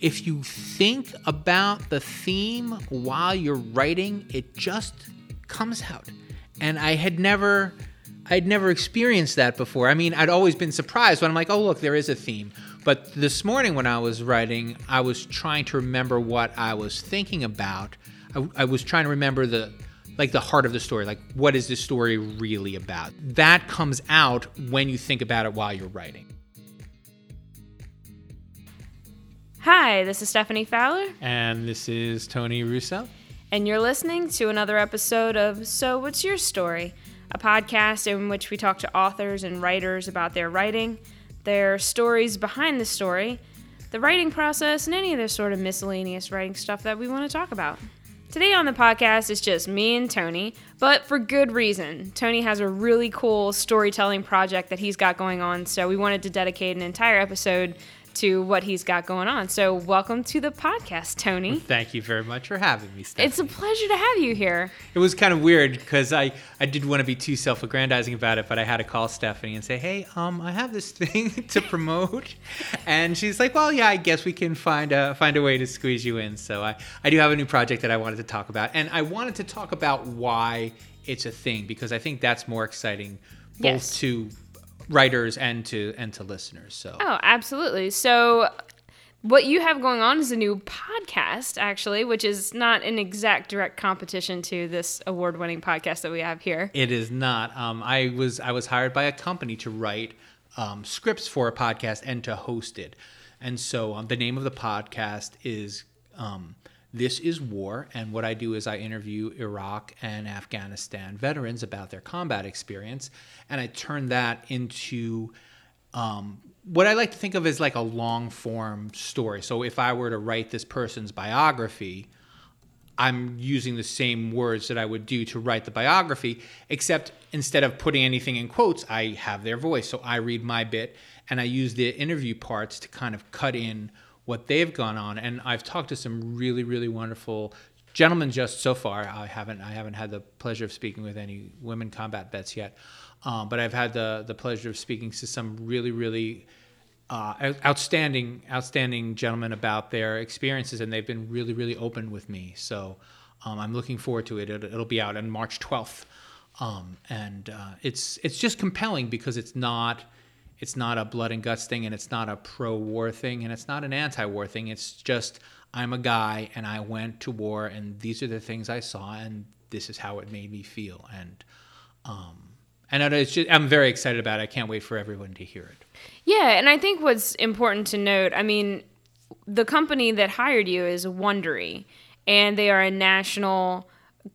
if you think about the theme while you're writing, it just comes out. And I had never I'd never experienced that before. I mean, I'd always been surprised when I'm like, "Oh, look, there is a theme." But this morning when I was writing, I was trying to remember what I was thinking about. I, I was trying to remember the like the heart of the story, like what is this story really about? That comes out when you think about it while you're writing. Hi, this is Stephanie Fowler, And this is Tony Russo. and you're listening to another episode of So What's Your Story? A podcast in which we talk to authors and writers about their writing, their stories behind the story, the writing process, and any other sort of miscellaneous writing stuff that we want to talk about. Today on the podcast is just me and Tony, but for good reason. Tony has a really cool storytelling project that he's got going on, so we wanted to dedicate an entire episode to what he's got going on. So, welcome to the podcast, Tony. Thank you very much for having me, Stephanie. It's a pleasure to have you here. It was kind of weird because I, I did want to be too self-aggrandizing about it, but I had to call Stephanie and say, "Hey, um, I have this thing to promote," and she's like, "Well, yeah, I guess we can find a find a way to squeeze you in." So I, I do have a new project that I wanted to talk about, and I wanted to talk about why it's a thing because I think that's more exciting both Yes. to writers and to and to listeners. So Oh, absolutely. So, what you have going on is a new podcast, actually, which is not an exact direct competition to this award-winning podcast that we have here. It is not. Um, I was I was hired by a company to write um, scripts for a podcast and to host it, and so um, the name of the podcast is um, "This Is War." And what I do is I interview Iraq and Afghanistan veterans about their combat experience, and I turn that into um, what I like to think of as like a long form story. So if I were to write this person's biography, I'm using the same words that I would do to write the biography, except instead of putting anything in quotes, I have their voice. So I read my bit and I use the interview parts to kind of cut in what they've gone on. And I've talked to some really, really wonderful gentlemen just so far. I haven't I haven't had the pleasure of speaking with any women combat vets yet. Um, but I've had the the pleasure of speaking to some really, really uh, outstanding, outstanding gentlemen about their experiences, and they've been really, really open with me. So um, I'm looking forward to it. It'll, it'll be out on March 12th, um, and uh, it's it's just compelling because it's not it's not a blood and guts thing, and it's not a pro-war thing, and it's not an anti-war thing. It's just I'm a guy, and I went to war, and these are the things I saw, and this is how it made me feel, and um, and it's just, I'm very excited about it. I can't wait for everyone to hear it. Yeah, and I think what's important to note, I mean, the company that hired you is Wondery, and they are a national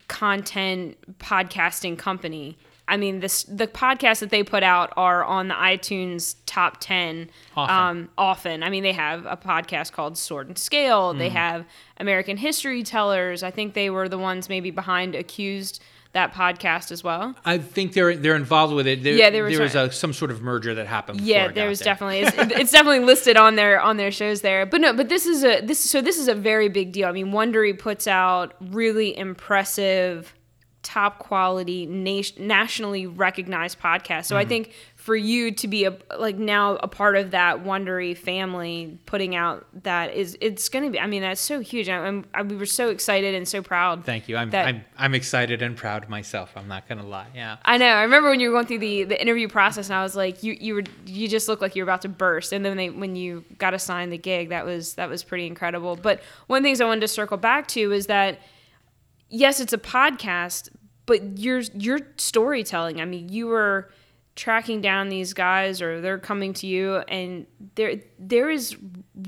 content podcasting company. I mean, this the podcasts that they put out are on the iTunes top ten Often. Um, often. I mean, they have a podcast called Sword and Scale. They have American History Tellers. I think they were the ones maybe behind Accused that podcast as well. I think they're they're involved with it. There, Yeah, they were there was a, some sort of merger that happened. before Yeah, there was there. definitely it's, it's definitely listed on their on their shows there. But no, but this is a this so this is a very big deal. I mean, Wondery puts out really impressive, top quality, nation, nationally recognized podcast. So I mm. think for you to be a like now a part of that Wondery family, putting out that is it's going to be. I mean, that's so huge. I, I'm, I, we were so excited and so proud. Thank you. I'm, that- I'm I'm excited and proud myself. I'm not gonna lie. Yeah. I know. I remember when you were going through the, the interview process, and I was like, you you were you just looked like you were about to burst. And then they when you got assigned the gig, that was that was pretty incredible. But one of the things I wanted to circle back to is that yes, it's a podcast, but your your storytelling. I mean, you were tracking down these guys, or they're coming to you, and there there is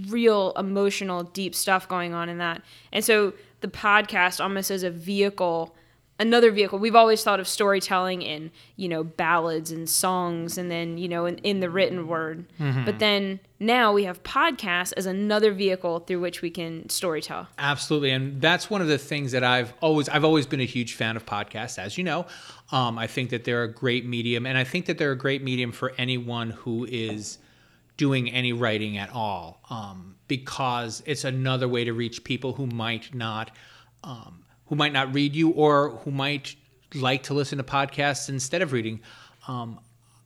real emotional, deep stuff going on in that. And so the podcast almost as a vehicle another vehicle. We've always thought of storytelling in you know ballads and songs and then you know in, in the written word. But then now we have podcasts as another vehicle through which we can storytell. Absolutely, and that's one of the things that I've always I've always been a huge fan of podcasts, as you know. Um, I think that they're a great medium, and I think that they're a great medium for anyone who is doing any writing at all, um, because it's another way to reach people who might not um, who might not read you or who might like to listen to podcasts instead of reading. Um,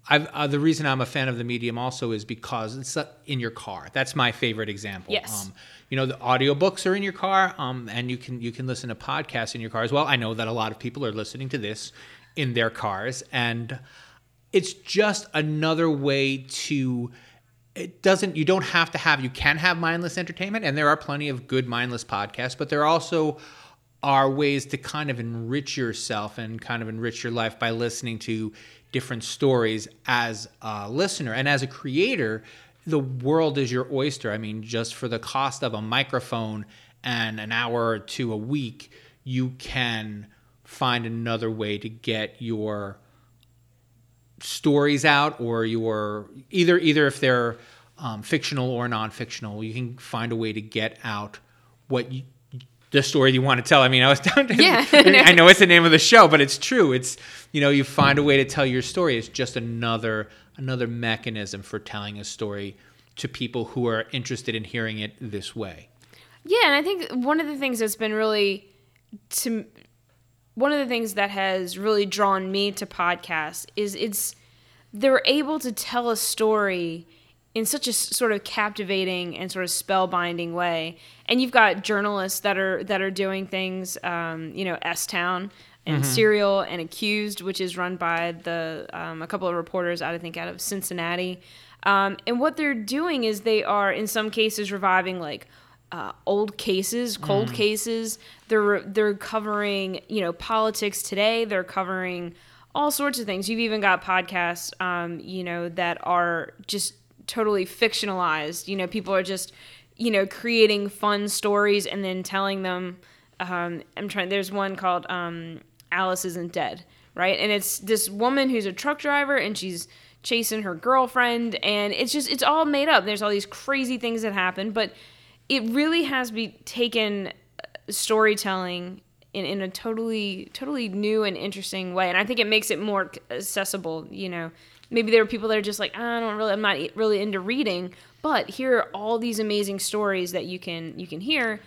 I've, uh, the reason I'm a fan of the medium also is because it's uh, in your car. That's my favorite example. Yes. Um, you know, the audiobooks are in your car, um, and you can you can listen to podcasts in your car as well. I know that a lot of people are listening to this in their cars, and it's just another way to. It doesn't. You don't have to have. You can have mindless entertainment, and there are plenty of good mindless podcasts, but there are also are ways to kind of enrich yourself and kind of enrich your life by listening to different stories as a listener and as a creator the world is your oyster. I mean just for the cost of a microphone and an hour or two a week you can find another way to get your stories out or your either either if they're um, fictional or non-fictional you can find a way to get out what you, the story you want to tell. I mean, I was down to, Yeah. I know it's the name of the show, but it's true. It's you know, you find a way to tell your story. It's just another another mechanism for telling a story to people who are interested in hearing it this way. Yeah, and I think one of the things that's been really to one of the things that has really drawn me to podcasts is it's they're able to tell a story in such a sort of captivating and sort of spellbinding way. And you've got journalists that are that are doing things, um, you know, S Town and Serial and Accused, which is run by the um, a couple of reporters out I think out of Cincinnati. Um, and what they're doing is they are in some cases reviving like uh, old cases, cold cases. They're they're covering you know politics today. They're covering all sorts of things. You've even got podcasts, um, you know, that are just totally fictionalized. You know, people are just you know creating fun stories and then telling them. Um, I'm trying. There's one called um, Alice Isn't Dead, right? And it's this woman who's a truck driver and she's chasing her girlfriend, and it's just it's all made up. There's all these crazy things that happen, but it really has be taken uh, storytelling in, in a totally totally new and interesting way and i think it makes it more accessible you know maybe there are people that are just like i don't really i'm not really into reading but here are all these amazing stories that you can you can hear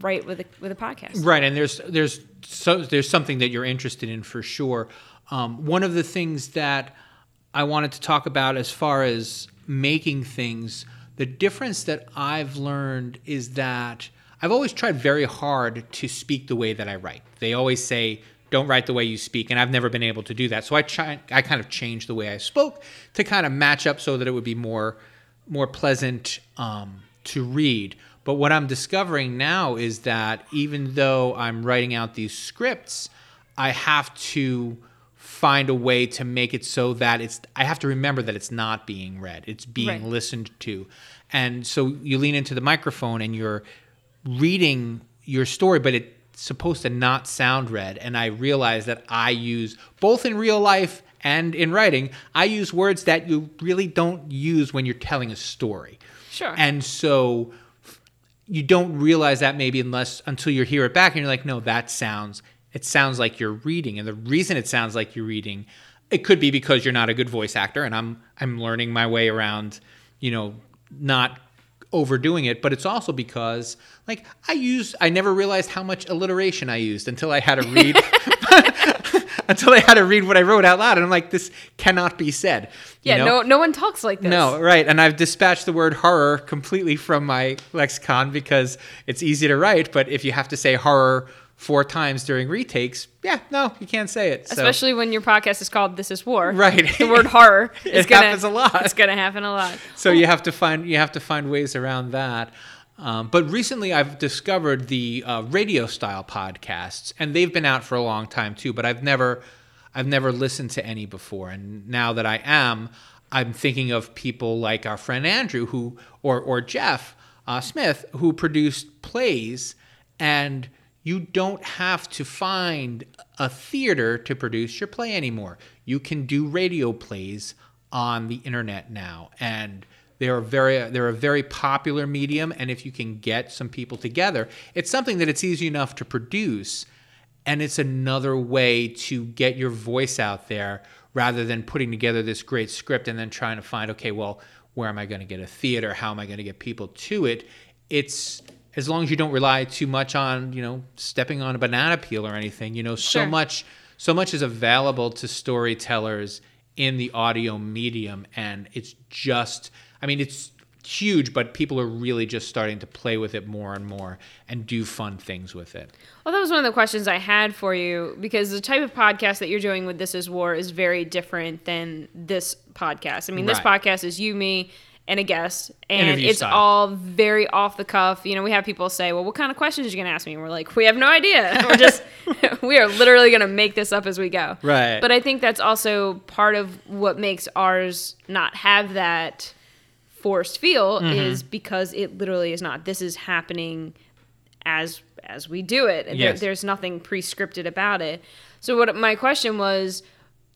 right with a with a podcast Right, and there's there's so there's something that you're interested in for sure. Um, one of the things that I wanted to talk about as far as making things, the difference that I've learned is that I've always tried very hard to speak the way that I write. They always say don't write the way you speak and I've never been able to do that. So I try I kind of changed the way I spoke to kind of match up so that it would be more more pleasant um, to read. But what I'm discovering now is that even though I'm writing out these scripts, I have to find a way to make it so that it's I have to remember that it's not being read. It's being Right. listened to. And so you lean into the microphone and you're reading your story, but it's supposed to not sound read. And I realize that I use both in real life and in writing, I use words that you really don't use when you're telling a story. Sure. And so you don't realize that maybe unless until you hear it back and you're like, no, that sounds it sounds like you're reading. And the reason it sounds like you're reading, it could be because you're not a good voice actor and I'm I'm learning my way around, you know, not overdoing it, but it's also because like I use I never realized how much alliteration I used until I had to read until I had to read what I wrote out loud and I'm like this cannot be said. you yeah know? no no one talks like this No, right. And I've dispatched the word horror completely from my lexicon because it's easy to write, but if you have to say horror four times during retakes, yeah, no, you can't say it. So, especially when your podcast is called this is war Right. the word horror is It gonna happens a lot. it's gonna happen a lot so you have to find you have to find ways around that. Um, but recently, I've discovered the uh, radio style podcasts, and they've been out for a long time too. But I've never, I've never listened to any before. And now that I am, I'm thinking of people like our friend Andrew, who or or Jeff uh, Smith, who produced plays, and you don't have to find a theater to produce your play anymore. You can do radio plays on the internet now, and they're very they're a very popular medium. And if you can get some people together, it's something that it's easy enough to produce, and it's another way to get your voice out there rather than putting together this great script and then trying to find okay, well, where am I going to get a theater? How am I going to get people to it? It's as long as you don't rely too much on you know stepping on a banana peel or anything. You know, so much so much is available to storytellers in the audio medium and it's just I mean it's huge but people are really just starting to play with it more and more and do fun things with it. Well, that was one of the questions I had for you because the type of podcast that you're doing with This Is War is very different than this podcast. I mean, this podcast is you, me, and a guest, and Interview it's style. all very off the cuff. You know, we have people say, "Well, what kind of questions are you going to ask me?" And we're like, "We have no idea. We're just, we are literally going to make this up as we go." Right. But I think that's also part of what makes ours not have that forced feel Mm-hmm. is because it literally is not. This is happening as as we do it. There- Yes. there's nothing pre-scripted about it. So what my question was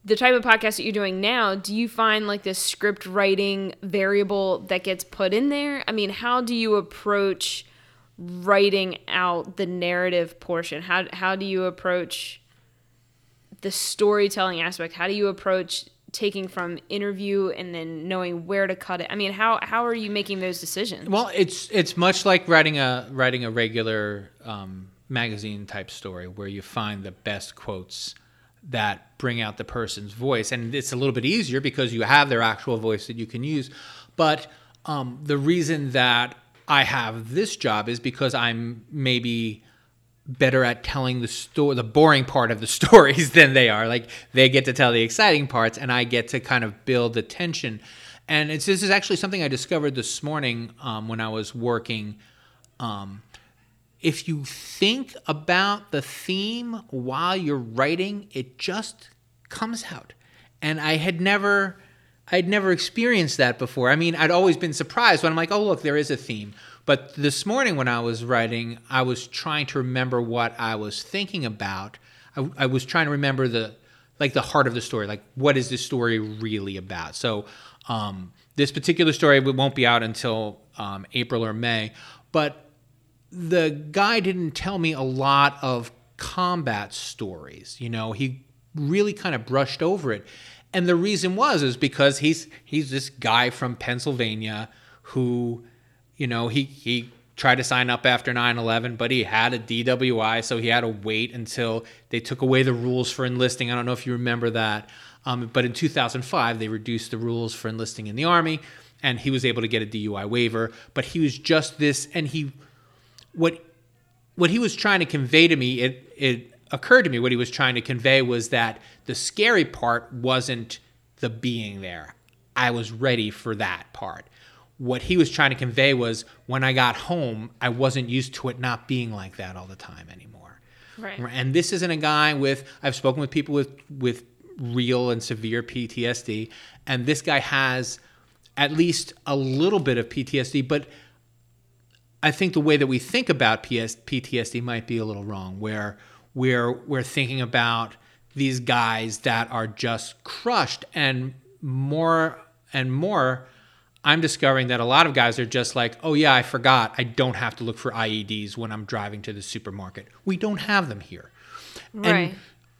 the type of podcast that you're doing now, do you find like this script writing variable that gets put in there? I mean, how do you approach writing out the narrative portion? How how do you approach the storytelling aspect? How do you approach taking from interview and then knowing where to cut it? I mean, how how are you making those decisions? Well, it's it's much like writing a writing a regular um, magazine type story where you find the best quotes that bring out the person's voice, and it's a little bit easier because you have their actual voice that you can use. But um, the reason that I have this job is because I'm maybe better at telling the story, the boring part of the stories than they are. Like they get to tell the exciting parts, and I get to kind of build the tension. And it's this is actually something I discovered this morning um, when I was working. Um, if you think about the theme while you're writing, it just comes out. And I had never I'd never experienced that before. I mean, I'd always been surprised when I'm like, "Oh, look, there is a theme." But this morning when I was writing, I was trying to remember what I was thinking about. I, I was trying to remember the like the heart of the story, like what is this story really about? So, um, this particular story won't be out until um, April or May, but the guy didn't tell me a lot of combat stories. You know, he really kind of brushed over it. And the reason was is because he's he's this guy from Pennsylvania who, you know, he he tried to sign up after 9/11, but he had a DWI, so he had to wait until they took away the rules for enlisting. I don't know if you remember that. Um, but in 2005, they reduced the rules for enlisting in the army, and he was able to get a DUI waiver. But he was just this, and he what what he was trying to convey to me it it occurred to me what he was trying to convey was that the scary part wasn't the being there. I was ready for that part. What he was trying to convey was when i got home i wasn't used to it not being like that all the time anymore. Right. and this isn't a guy with i've spoken with people with with real and severe ptsd and this guy has at least a little bit of ptsd but I think the way that we think about PS, PTSD might be a little wrong, where we're we're thinking about these guys that are just crushed, and more and more, I'm discovering that a lot of guys are just like, oh yeah, I forgot, I don't have to look for IEDs when I'm driving to the supermarket. We don't have them here, Right. and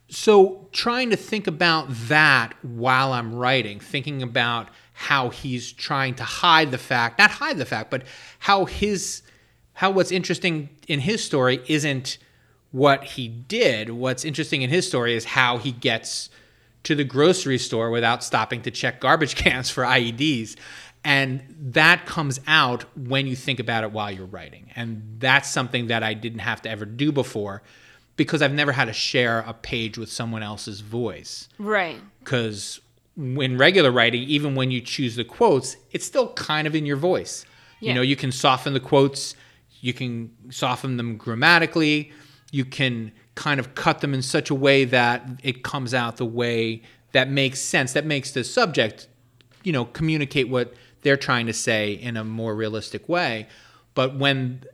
so trying to think about that while I'm writing, thinking about how he's trying to hide the fact, not hide the fact, but how his how what's interesting in his story isn't what he did. What's interesting in his story is how he gets to the grocery store without stopping to check garbage cans for IEDs. And that comes out when you think about it while you're writing. And that's something that I didn't have to ever do before because I've never had to share a page with someone else's voice. Right. Because in regular writing, even when you choose the quotes, it's still kind of in your voice. Yeah. You know, you can soften the quotes, you can soften them grammatically, you can kind of cut them in such a way that it comes out the way that makes sense, that makes the subject, you know, communicate what they're trying to say in a more realistic way. But when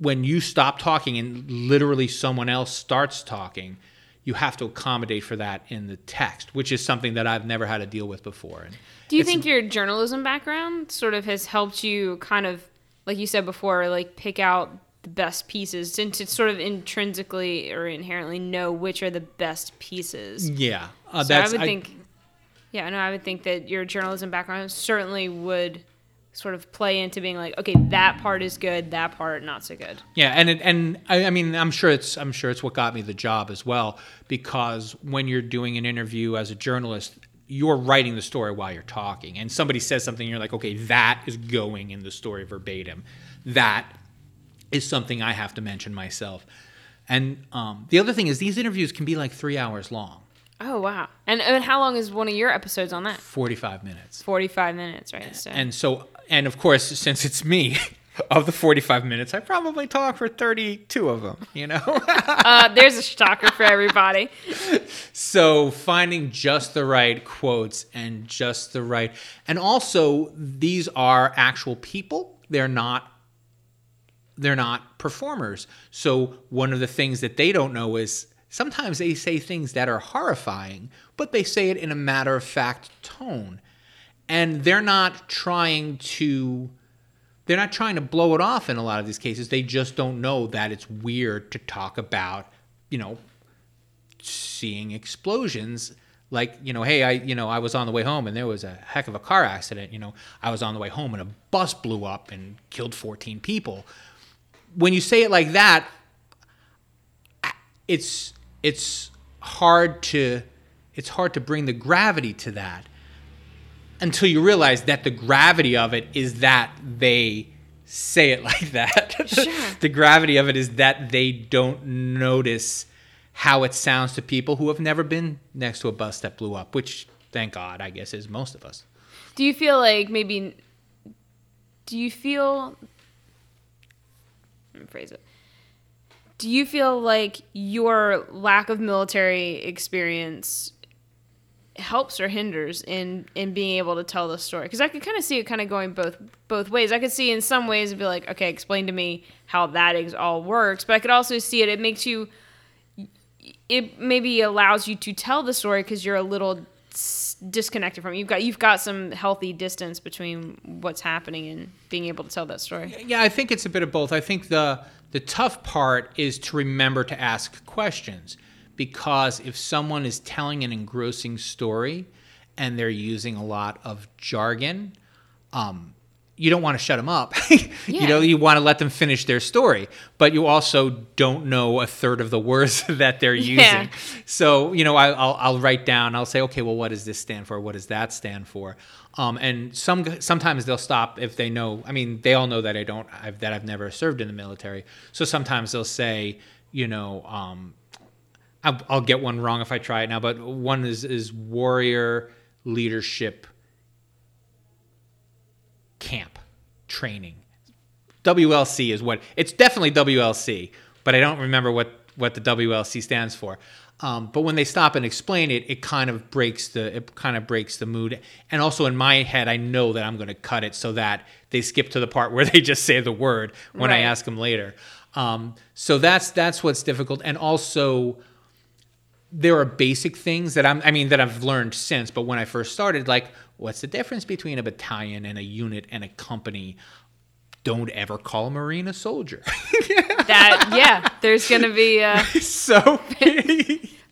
when you stop talking and literally someone else starts talking, you have to accommodate for that in the text, which is something that I've never had to deal with before. And Do you think your journalism background sort of has helped you kind of, like you said before, like pick out the best pieces and to sort of intrinsically or inherently know which are the best pieces? Yeah, uh, So I that's would think, yeah, no, I would think that your journalism background certainly would sort of play into being like, okay, that part is good, that part not so good. Yeah, and it, and I, I mean, I'm sure it's I'm sure it's what got me the job as well. Because when you're doing an interview as a journalist, you're writing the story while you're talking, and somebody says something, you're like, okay, that is going in the story verbatim. That is something I have to mention myself. And um, the other thing is, these interviews can be like three hours long, Oh wow! And and how long is one of your episodes on that? 45 minutes. Forty five minutes, right? So And so, and of course, since it's me, of the 45 minutes, I probably talk for 32 of them, you know? uh, there's a shocker for everybody. so finding just the right quotes and just the right, and also these are actual people. They're not they're not performers. So one of the things that they don't know is sometimes they say things that are horrifying, but they say it in a matter of fact tone. And they're not trying to they're not trying to blow it off in a lot of these cases. They just don't know that it's weird to talk about, you know, seeing explosions. Like you know hey i you know i was on the way home and there was a heck of a car accident you know. I was on the way home and a bus blew up and killed 14 people. When you say it like that it's it's hard to it's hard to bring the gravity to that until you realize that the gravity of it is that they say it like that Sure. the gravity of it is that they don't notice how it sounds to people who have never been next to a bus that blew up which thank god i guess is most of us Do you feel like maybe? Do you feel? Let me phrase it. Do you feel like your lack of military experience helps or hinders in in being able to tell the story? Because I could kind of see it kind of going both both ways. I could see in some ways it'd be like, okay, explain to me how that all works, but I could also see it. It makes you. It maybe allows you to tell the story because you're a little disconnected from it. You've got you've got some healthy distance between what's happening and being able to tell that story. Yeah, I think it's a bit of both. I think the the tough part is to remember to ask questions because if someone is telling an engrossing story and they're using a lot of jargon, um, you don't want to shut them up. You know, you want to let them finish their story, but you also don't know a third of the words that they're using. Yeah. So, you know, I, I'll, I'll write down, I'll say, okay, well, what does this stand for? What does that stand for? Um, and some sometimes they'll stop if they know. I mean, they all know that I don't, I've, that I've never served in the military. So sometimes they'll say, you know, um, I'll, I'll get one wrong if I try it now, but one is is warrior leadership camp training. WLC is what it's definitely WLC, but I don't remember what what the WLC stands for. Um, but when they stop and explain it, it kind of breaks the it kind of breaks the mood. And also in my head, I know that I'm going to cut it so that they skip to the part where they just say the word when I ask them later. Um, so that's that's what's difficult. And also, there are basic things that I'm I mean that I've learned since, but when I first started, like what's the difference between a battalion and a unit and a company? Don't ever call a marine a soldier. That yeah, there's gonna be uh, so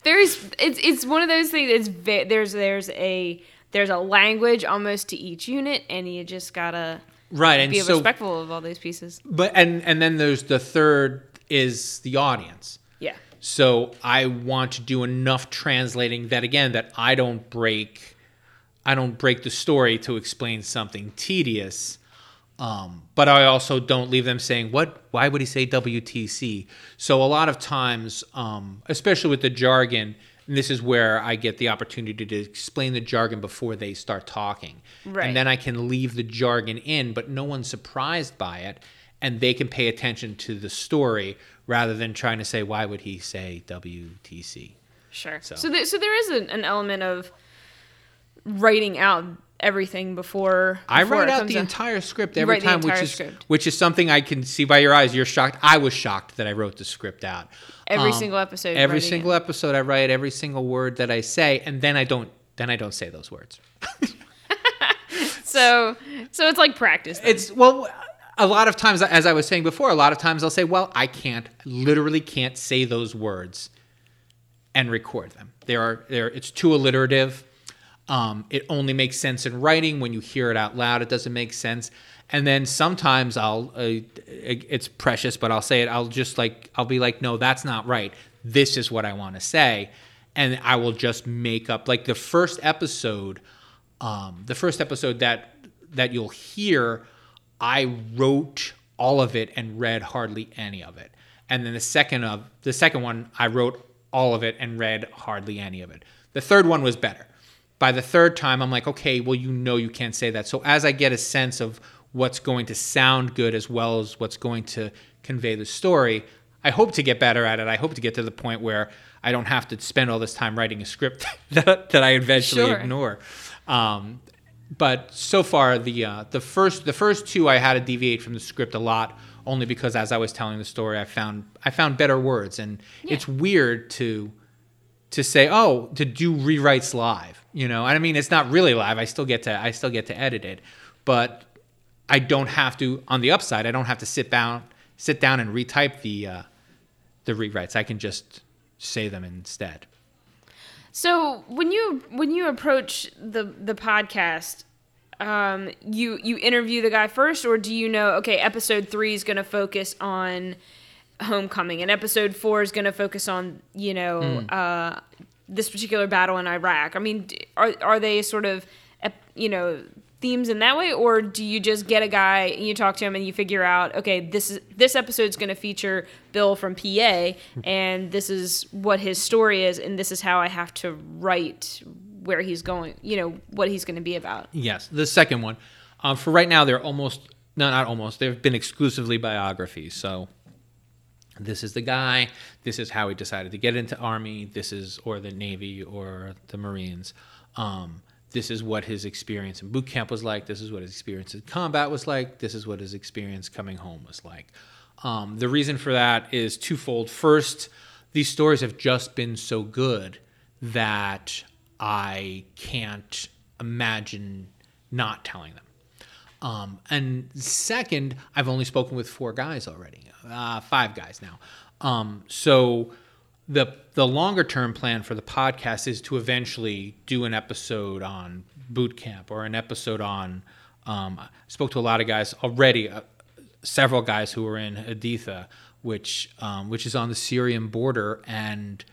there's it's it's one of those things. It's ve- there's there's a there's a language almost to each unit, and you just gotta right and be so respectful of all those pieces. but and and then there's the third is the audience. Yeah. So I want to do enough translating that again that I don't break I don't break the story to explain something tedious. Um, but I also don't leave them saying, "What? Why would he say WTC?" So a lot of times, um, especially with the jargon, and this is where I get the opportunity to explain the jargon before they start talking, Right. and then I can leave the jargon in, but no one's surprised by it, and they can pay attention to the story rather than trying to say, "Why would he say WTC?" Sure. So, So- there, so there is an, an element of writing out everything before. I before write out the out. entire script every time, which is script. which is something I can see by your eyes. You're shocked. I was shocked that I wrote the script out. Every Um, single episode. Every writing it. single episode, I write every single word that I say, and then I don't. Then I don't say those words. So so it's like practice. then. It's well, a lot of times, as I was saying before, a lot of times I'll say, "Well, I can't, literally can't say those words," and record them. They are, they're, it's too alliterative. Um, it only makes sense in writing. When you hear it out loud, it doesn't make sense. And then sometimes I'll, uh, it's precious, but I'll say it. I'll just like, I'll be like, no, that's not right. This is what I want to say. and I will just make up like the first episode, um, the first episode that that you'll hear, I wrote all of it and read hardly any of it, and then the second of the second one I wrote all of it and read hardly any of it. The third one was better. By the third time, I'm like, okay, well, you know, you can't say that. So as I get a sense of what's going to sound good as well as what's going to convey the story, I hope to get better at it. I hope to get to the point where I don't have to spend all this time writing a script that, that I eventually Sure. ignore. Um, but so far, the uh, the first the first two I had to deviate from the script a lot, only because as I was telling the story, I found I found better words, and it's weird to to say oh to do rewrites live you know? I mean it's not really live. I still get to i still get to edit it. But i don't have to on the upside i don't have to sit down sit down and retype the uh, the rewrites. I can just say them instead So when you when you approach the the podcast, um, you you interview the guy first, or do you know? Okay, episode three is going to focus on homecoming, and episode four is going to focus on you know uh, this particular battle in Iraq. I mean, are are they sort of you know themes in that way, or do you just get a guy and you talk to him and you figure out okay this is this episode's going to feature Bill from PA, and this is what his story is, and this is how I have to write where he's going, you know what he's going to be about. Yes, the second one. Um, for right now, they're almost no, not almost. They've been exclusively biographies. So this is the guy. This is how he decided to get into army. This is or the navy or the marines. Um, this is what his experience in boot camp was like. This is what his experience in combat was like. This is what his experience coming home was like. Um, the reason for that is twofold. First, these stories have just been so good that I can't imagine not telling them. Um, and second, I've only spoken with four guys already, uh, five guys now. Um, so the the longer term plan for the podcast is to eventually do an episode on boot camp or an episode on. Um, I spoke to a lot of guys already, uh, several guys who were in Haditha, which um, which is on the Syrian border, and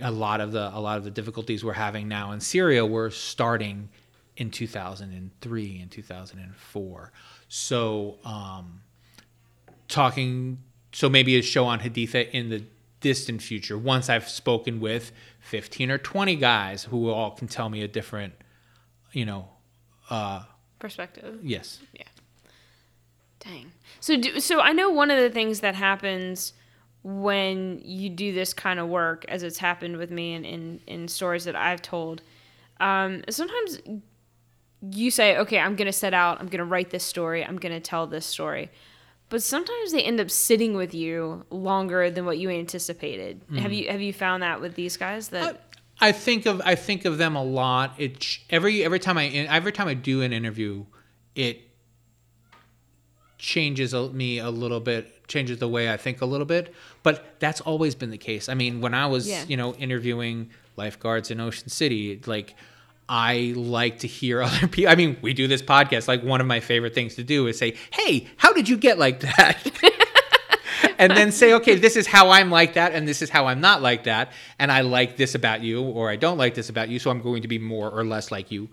a lot of the a lot of the difficulties we're having now in Syria were starting in 2003 and 2004. So um, talking, so maybe a show on Haditha in the distant future. Once I've spoken with 15 or 20 guys who all can tell me a different, you know, uh, Perspective. yes, Yeah. Dang. So do, so I know one of the things that happens when you do this kind of work, as it's happened with me in in, in stories that I've told. Um, sometimes you say, "Okay, I'm gonna set out. I'm gonna write this story. I'm gonna tell this story." But sometimes they end up sitting with you longer than what you anticipated. Have mm-hmm. you have you found that with these guys that I think of I think of them a lot. It every every time I every time I do an interview, it changes me a little bit, changes the way I think a little bit. But that's always been the case. I mean, when I was Yeah. you know interviewing lifeguards in Ocean City, like I like to hear other people. I mean, we do this podcast. Like one of my favorite things to do is say, "Hey, how did you get like that?" and then say, okay, this is how I'm like that, and this is how I'm not like that, and I like this about you, or I don't like this about you, so I'm going to be more or less like you,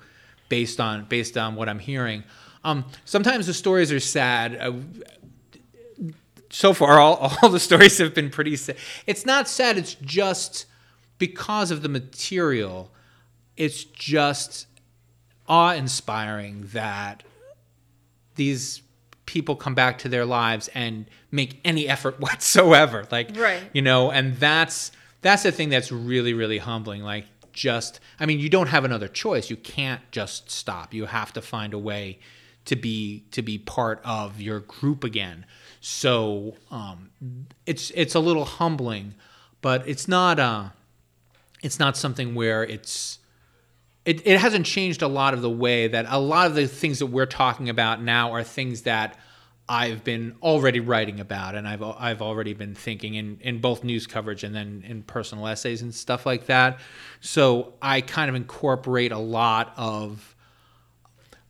based on based on what I'm hearing. Um, sometimes the stories are sad. Uh, so far, all, all the stories have been pretty sad. It's not sad. It's just because of the material. It's just awe-inspiring that these people come back to their lives and make any effort whatsoever. Like Right. you know and that's that's the thing that's really really humbling like just i mean you don't have another choice. You can't just stop. You have to find a way to be to be part of your group again. So um it's it's a little humbling but it's not uh it's not something where it's it, it hasn't changed a lot of the way that a lot of the things that we're talking about now are things that I've been already writing about and I've I've already been thinking in, in both news coverage and then in personal essays and stuff like that. So I kind of incorporate a lot of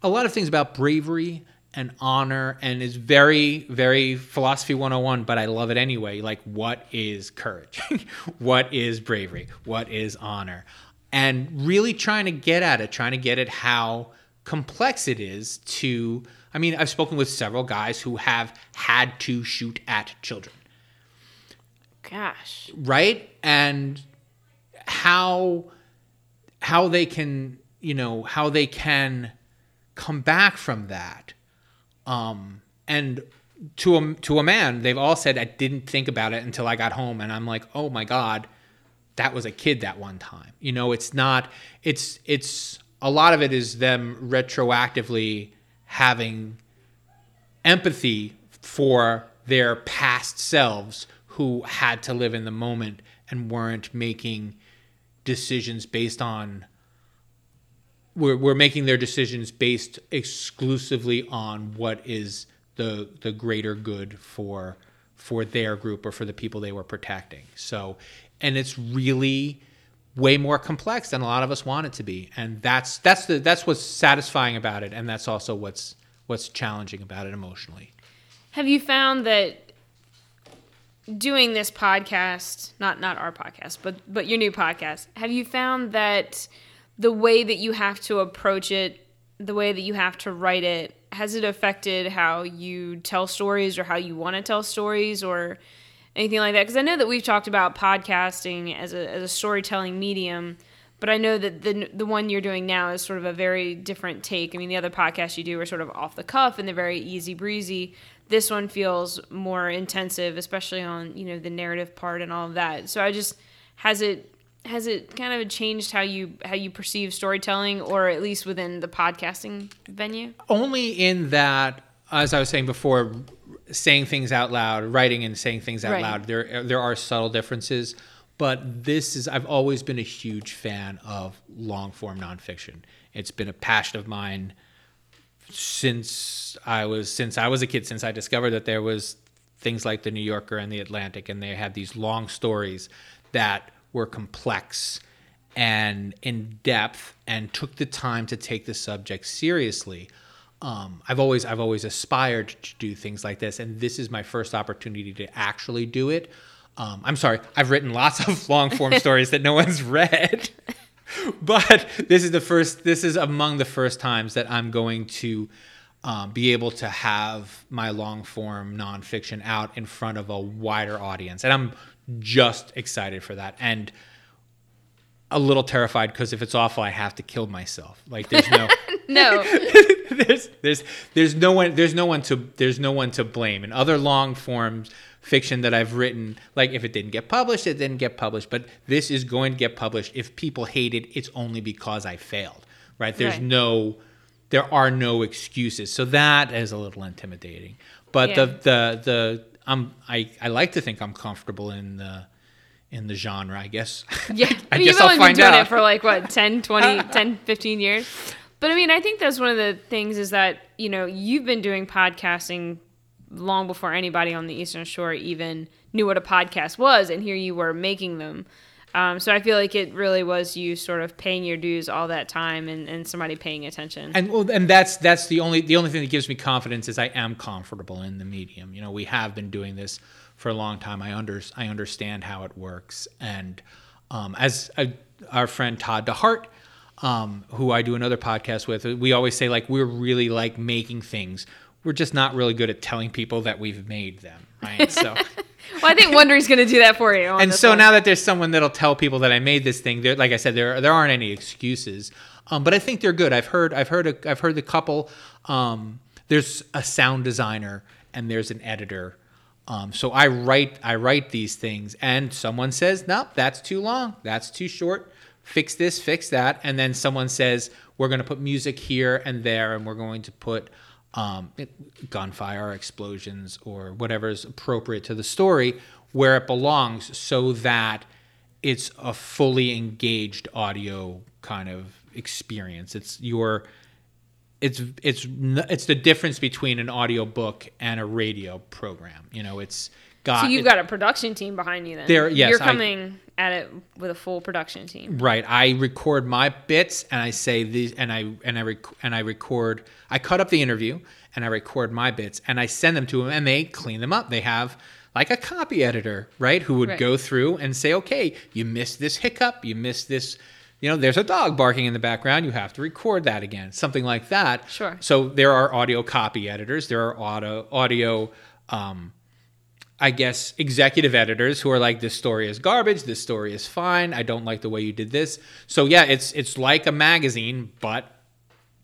a lot of things about bravery and honor and is very very philosophy 101 but i love it anyway. Like what is courage? What is bravery? What is honor and really trying to get at it trying to get at how complex it is to i mean i've spoken with several guys who have had to shoot at children. Gosh. right? And how how they can you know how they can come back from that. Um and to a to a man they've all said i didn't think about it until i got home and i'm like oh my god that was a kid that one time. You know it's not it's it's a lot of it is them retroactively having empathy for their past selves who had to live in the moment and weren't making decisions based on we're, we're making their decisions based exclusively on what is the the greater good for for their group or for the people they were protecting. So and it's really way more complex than a lot of us want it to be. And that's that's the that's what's satisfying about it and that's also what's what's challenging about it emotionally. Have you found that doing this podcast, not not our podcast, but but your new podcast, have you found that the way that you have to approach it, the way that you have to write it, has it affected how you tell stories or how you want to tell stories or anything like that? Because I know that we've talked about podcasting as a as a storytelling medium. But I know that the the one you're doing now is sort of a very different take. I mean, the other podcasts you do are sort of off the cuff and they're very easy breezy this one feels more intensive, especially on you know the narrative part and all of that. So I just has it has it kind of changed how you how you perceive storytelling, or at least within the podcasting venue? only in that as i was saying before saying things out loud writing and saying things out Right. loud. There there are subtle differences but this is i've always been a huge fan of long form nonfiction. It's been a passion of mine since i was since i was a kid since i discovered that there was things like the new yorker and the atlantic and they had these long stories that were complex and in depth and took the time to take the subject seriously um, I've always I've always aspired to do things like this, and this is my first opportunity to actually do it. Um, I'm sorry, I've written lots of long form stories that no one's read, but this is the first. This is among the first times that I'm going to um, be able to have my long form nonfiction out in front of a wider audience, and I'm just excited for that. And a little terrified because if it's awful, I have to kill myself. Like there's no No, there's there's there's no one there's no one to there's no one to blame. In other long forms fiction that I've written, like if it didn't get published, it didn't get published. But this is going to get published. If people hate it, it's only because I failed. Right? There's Right. no there are no excuses. So that is a little intimidating. But Yeah. the the the um I I like to think I'm comfortable in the in the genre, I guess. yeah. I I mean, guess you've I'll only been doing out. it for like what 10, 20, 10, 15 years. But I mean, I think that's one of the things is that you know you've been doing podcasting long before anybody on the Eastern Shore even knew what a podcast was, and here you were making them. Um, so I feel like it really was you sort of paying your dues all that time and, and somebody paying attention. and well, and that's that's the only the only thing that gives me confidence is I am comfortable in the medium. You know, we have been doing this for a long time. I under I understand how it works, and um, as uh our friend Todd DeHart, um, who I do another podcast with, we always say like we're really like making things. We're just not really good at telling people that we've made them, right? So. well, I think Wondery's going to do that for you. and so one. now that there's someone that'll tell people that I made this thing, there, like I said, there there aren't any excuses. Um, but I think they're good. I've heard I've heard a, I've heard the couple. Um, there's a sound designer and there's an editor. Um, so I write I write these things, and someone says, "Nope, that's too long. That's too short. Fix this, fix that." And then someone says, "We're going to put music here and there, and we're going to put." um, gunfire, explosions, or whatever is appropriate to the story where it belongs so that it's a fully engaged audio kind of experience. It's your it's it's it's the difference between an audio book and a radio program. You know, it's got. So you've got a production team behind you then. There- yes, You're I- coming at it with a full production team. Right. I record my bits and I say these and I and I rec- and I record I cut up the interview and I record my bits and I send them to them and they clean them up. They have like a copy editor, right, who would Right. go through and say, "Okay, you missed this hiccup, you missed this you know, there's a dog barking in the background. You have to record that again. Something like that. Sure. So there are audio copy editors. There are audio audio um, I guess executive editors who are like, this story is garbage, this story is fine, I don't like the way you did this. So yeah, it's it's like a magazine, but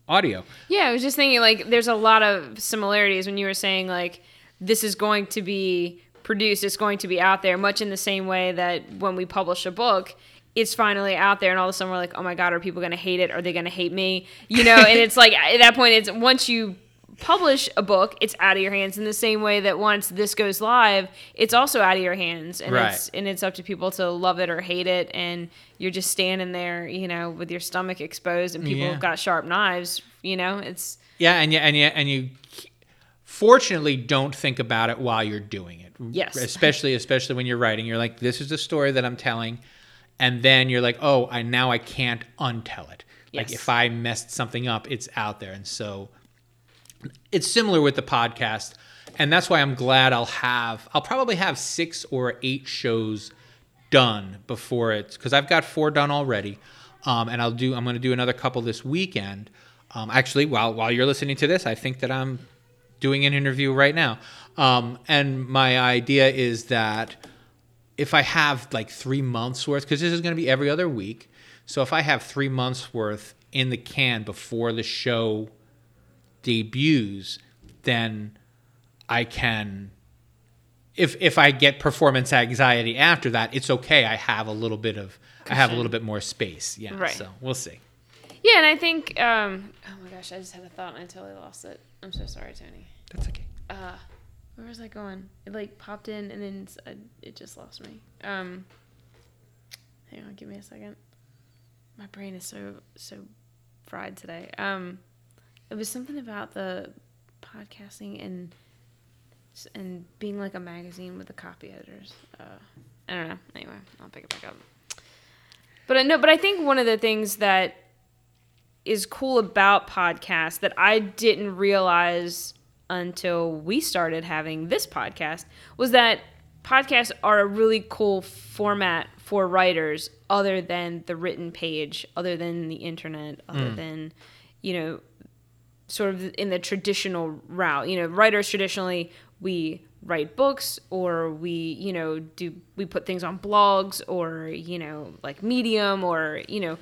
audio. Yeah, I was just thinking like there's a lot of similarities when you were saying like this is going to be produced, it's going to be out there, much in the same way that when we publish a book, it's finally out there and all of a sudden we're like, oh my god, are people gonna hate it? Are they gonna hate me? You know, and it's like at that point it's once you publish a book, it's out of your hands in the same way that once this goes live, it's also out of your hands. And Right. it's and it's up to people to love it or hate it and you're just standing there, you know, with your stomach exposed and people Yeah. have got sharp knives, you know, it's Yeah, and yeah, and yeah, and you fortunately don't think about it while you're doing it. Yes. Especially especially when you're writing, you're like, this is the story that I'm telling, and then you're like, oh, I now I can't untell it. Like if I messed something up, it's out there, and so it's similar with the podcast, and that's why I'm glad I'll have I'll probably have six or eight shows done before it because I've got four done already, um, and I'll do I'm going to do another couple this weekend. Um, actually, while while you're listening to this, I think that I'm doing an interview right now, um, and my idea is that if I have like three months worth, because this is going to be every other week, so if I have three months worth in the can before the show debuts, then I can. If if I get performance anxiety after that, it's okay. I have a little bit of I have a little bit more space. Yeah. Right. So we'll see. Yeah, and I think um oh my gosh, I just had a thought and I totally lost it. I'm so sorry, Tony. That's okay. Uh where was I going? It like popped in and then I- it just lost me. Um Hang on, give me a second. My brain is so so fried today. Um it was something about the podcasting and and being like a magazine with the copy editors. Uh, I don't know. Anyway, I'll pick it back up. But I know, but I think one of the things that is cool about podcasts that I didn't realize until we started having this podcast was that podcasts are a really cool format for writers other than the written page, other than the internet, other than, you know, sort of in the traditional route. You know, writers traditionally we write books or we, you know, do we put things on blogs or, you know, like Medium or, you know,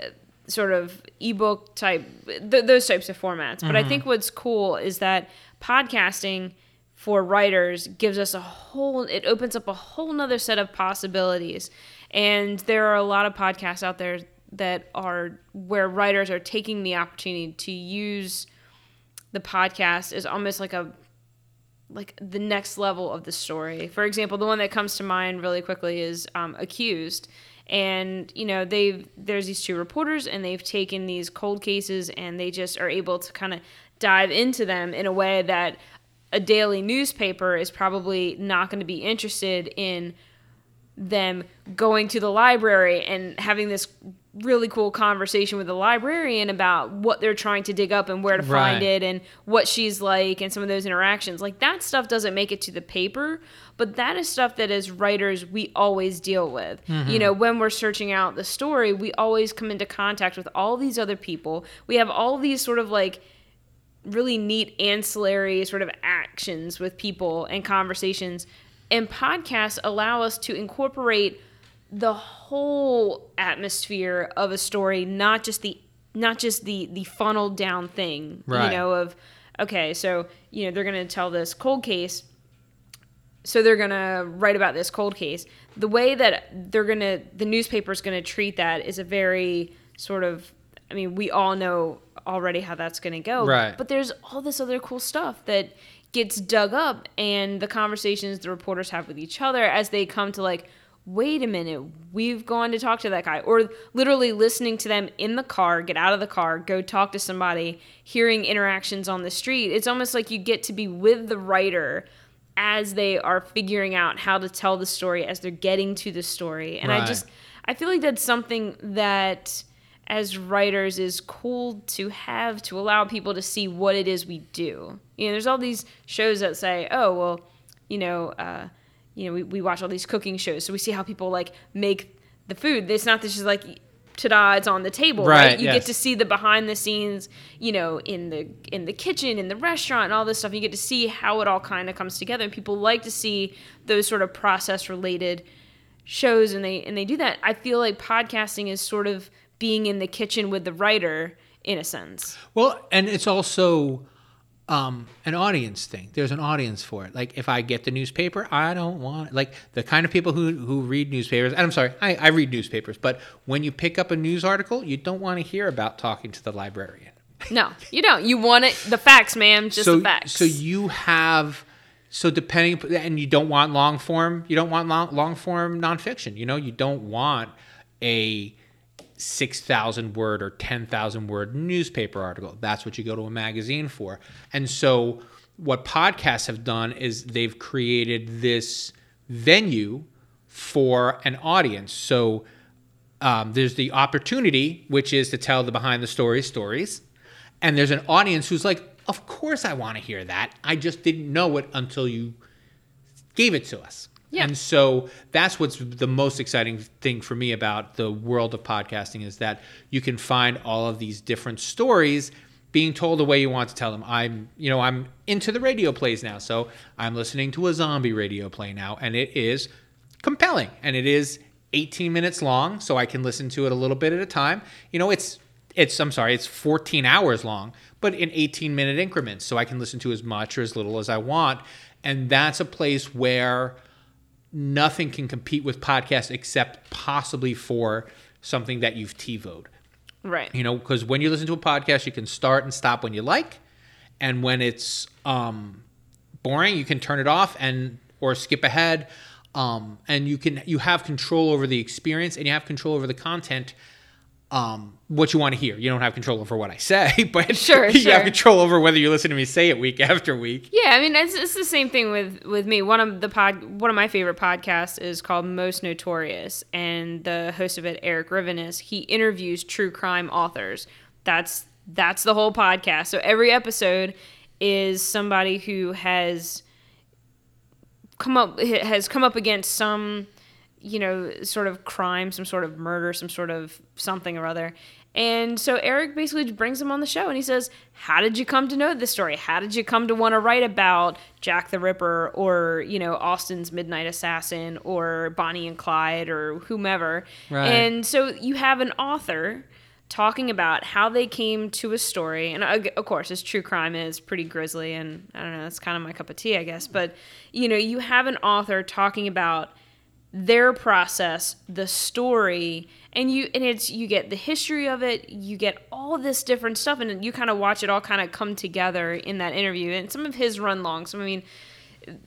uh, sort of ebook type th- those types of formats. But I think what's cool is that podcasting for writers gives us a whole it opens up a whole nother set of possibilities and there are a lot of podcasts out there that are where writers are taking the opportunity to use the podcast is almost like a like the next level of the story. For example, the one that comes to mind really quickly is um, Accused, and you know they've there's these two reporters and they've taken these cold cases and they just are able to kind of dive into them in a way that a daily newspaper is probably not going to be interested in them going to the library and having this really cool conversation with the librarian about what they're trying to dig up and where to Right. find it and what she's like and some of those interactions. Like that stuff doesn't make it to the paper, but that is stuff that as writers we always deal with. You mm-hmm. know, when we're searching out the story, we always come into contact with all these other people. We have all these sort of like really neat ancillary sort of actions with people and conversations. And podcasts allow us to incorporate the whole atmosphere of a story, not just the not just the the funneled down thing. Right. You know, of okay, so you know, they're gonna tell this cold case so they're gonna write about this cold case. The way that they're gonna, the newspaper's gonna treat that is a very sort of. I mean, we all know already how that's gonna go. Right. But there's all this other cool stuff that gets dug up, and the conversations the reporters have with each other as they come to like, wait a minute, we've gone to talk to that guy, or literally listening to them in the car, get out of the car, go talk to somebody, hearing interactions on the street. It's almost like you get to be with the writer as they are figuring out how to tell the story as they're getting to the story. And I just I feel like that's something that as writers is cool to have to allow people to see what it is we do. You know, there's all these shows that say, "Oh, well, you know, uh, you know, we, we watch all these cooking shows, so we see how people like make the food. It's not this just like ta-da, it's on the table, right? Right, You yes. get to see the behind the scenes, you know, in the in the kitchen, in the restaurant, and all this stuff. You get to see how it all kind of comes together. And people like to see those sort of process related shows, and they and they do that. I feel like podcasting is sort of being in the kitchen with the writer in a sense. Well, and it's also um, an audience thing. There's an audience for it. Like if I get the newspaper, I don't want like the kind of people who who read newspapers. And I'm sorry, I, I read newspapers, but when you pick up a news article, you don't want to hear about talking to the librarian. No, you don't. You want it the facts, ma'am. Just so the facts. so you have so depending and you don't want long form you don't want long, long form nonfiction you know you don't want a 6000 word or 10000 word newspaper article that's what you go to a magazine for and so what podcasts have done is they've created this venue for an audience so um, there's the opportunity, which is to tell the behind the story stories, and there's an audience who's like, "Of course, I want to hear that. I just didn't know it until you gave it to us." Yeah. And so that's what's the most exciting thing for me about the world of podcasting is that you can find all of these different stories being told the way you want to tell them. I'm, you know, I'm into the radio plays now, so I'm listening to a zombie radio play now, and it is compelling and it is 18 minutes long so i can listen to it a little bit at a time you know it's it's i'm sorry it's 14 hours long but in 18 minute increments so i can listen to as much or as little as i want and that's a place where nothing can compete with podcasts except possibly for something that you've TiVoed. right. You know, because when you listen to a podcast, you can start and stop when you like, and when it's um, boring, you can turn it off and or skip ahead. Um, and you can you have control over the experience and you have control over the content. Um, what you want to hear. You don't have control over what I say, but Sure, you sure. have control over whether you listen to me say it week after week. Yeah, I mean it's, it's the same thing with with me. One of the pod, one of my favorite podcasts is called Most Notorious, and the host of it, Eric Rivenes, he interviews true crime authors. That's that's the whole podcast. So every episode is somebody who has come up has come up against some you know sort of crime some sort of murder some sort of something or other. And so eric basically brings him on the show and he says how did you come to know this story? How did you come to want to write about jack the ripper or you know austin's midnight assassin or bonnie and clyde or whomever? Right. and so you have an author talking about how they came to a story. And of course this true crime is pretty grisly and i don't know that's kind of my cup of tea i guess. But you know you have an author talking about their process the story and you and it's you get the history of it you get all this different stuff and you kind of watch it all kind of come together in that interview and some of his run long so i mean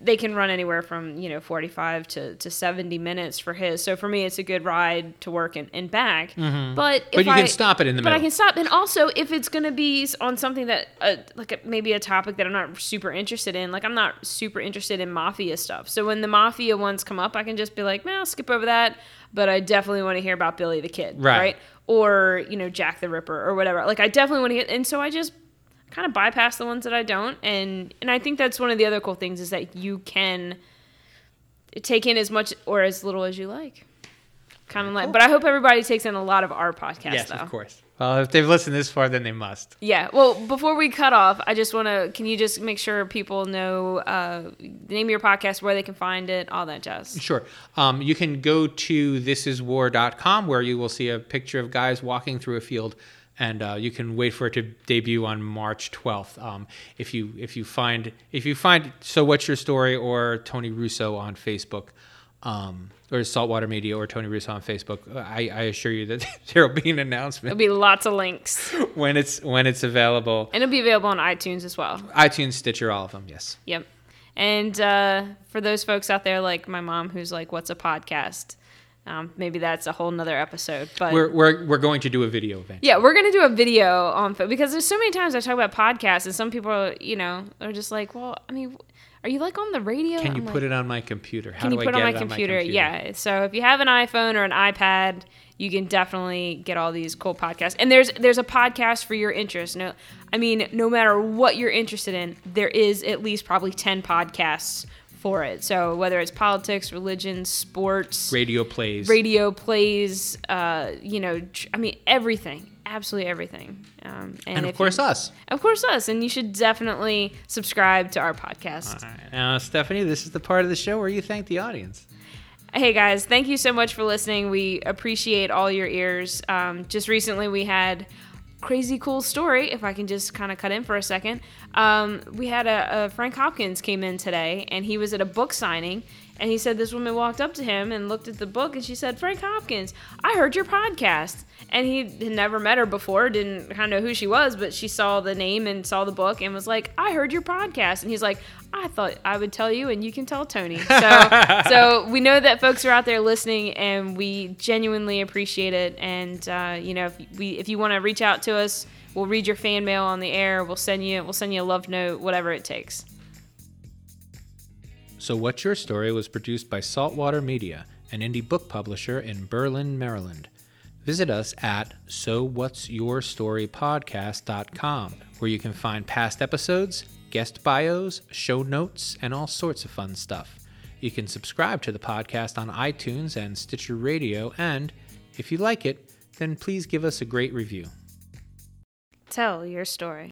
they can run anywhere from you know 45 to, to 70 minutes for his so for me it's a good ride to work and, and back but if Mm-hmm. But you I, can stop it in the but middle. i can stop and also if it's going to be on something that uh, like a, maybe a topic that i'm not super interested in like i'm not super interested in mafia stuff so when the mafia ones come up i can just be like man i'll skip over that but i definitely want to hear about billy the kid Right. right or you know jack the ripper or whatever like i definitely want to get and so i just kind of bypass the ones that I don't and and I think that's one of the other cool things is that you can take in as much or as little as you like. Kind of like but I hope everybody takes in a lot of our podcast yes, though. of course. Well, if they've listened this far, then they must. Yeah. Well, before we cut off, I just want to can you just make sure people know uh, the name of your podcast, where they can find it, all that jazz. Sure. Um, you can go to thisiswar.com where you will see a picture of guys walking through a field, and uh, you can wait for it to debut on March 12th. Um, if you if you find if you find so what's your story or Tony Russo on Facebook. Um, or Saltwater Media or Tony Russo on Facebook. I, I assure you that there will be an announcement. There'll be lots of links. when it's when it's available. And it'll be available on iTunes as well. iTunes, Stitcher, all of them. Yes. Yep. And uh, for those folks out there, like my mom, who's like, "What's a podcast?" Um, maybe that's a whole nother episode. But We're, we're, we're going to do a video event. yeah, we're gonna do a video on because there's so many times I talk about podcasts and some people, are, you know, are just like, well, I mean, are you like on the radio? Can you I'm put like, it on my computer? How Can do you I put it on my it computer? Yeah. So if you have an iPhone or an iPad, you can definitely get all these cool podcasts. And there's there's a podcast for your interest. No, I mean, no matter what you're interested in, there is at least probably ten podcasts for it. So whether it's politics, religion, sports, Radio plays. radio plays, uh, you know, I mean everything, absolutely everything. Um, and, and of course, you, us. of course us, and you should definitely subscribe to our podcast. All right. Now, Stephanie, this is the part of the show where you thank the audience. Hey guys, thank you so much for listening. We appreciate all your ears. Um, just recently, we had crazy cool story. If I can just kind of cut in for a second, um, we had a, a Frank Hopkins came in today, and he was at a book signing, and he said this woman walked up to him and looked at the book, and she said, "Frank Hopkins, I heard your podcast." And he had never met her before, didn't kind of know who she was, but she saw the name and saw the book and was like, "I heard your podcast." And he's like, "I thought I would tell you, and you can tell Tony." So, so we know that folks are out there listening, and we genuinely appreciate it. And uh, you know, if we if you want to reach out to us, we'll read your fan mail on the air. We'll send you we'll send you a love note, whatever it takes. So, What's Your Story was produced by Saltwater Media, an indie book publisher in Berlin, Maryland. Visit us at SoWhat'sYourStoryPodcast.com, where you can find past episodes, guest bios, show notes, and all sorts of fun stuff. You can subscribe to the podcast on iTunes and Stitcher Radio, and if you like it, then please give us a great review. Tell your story.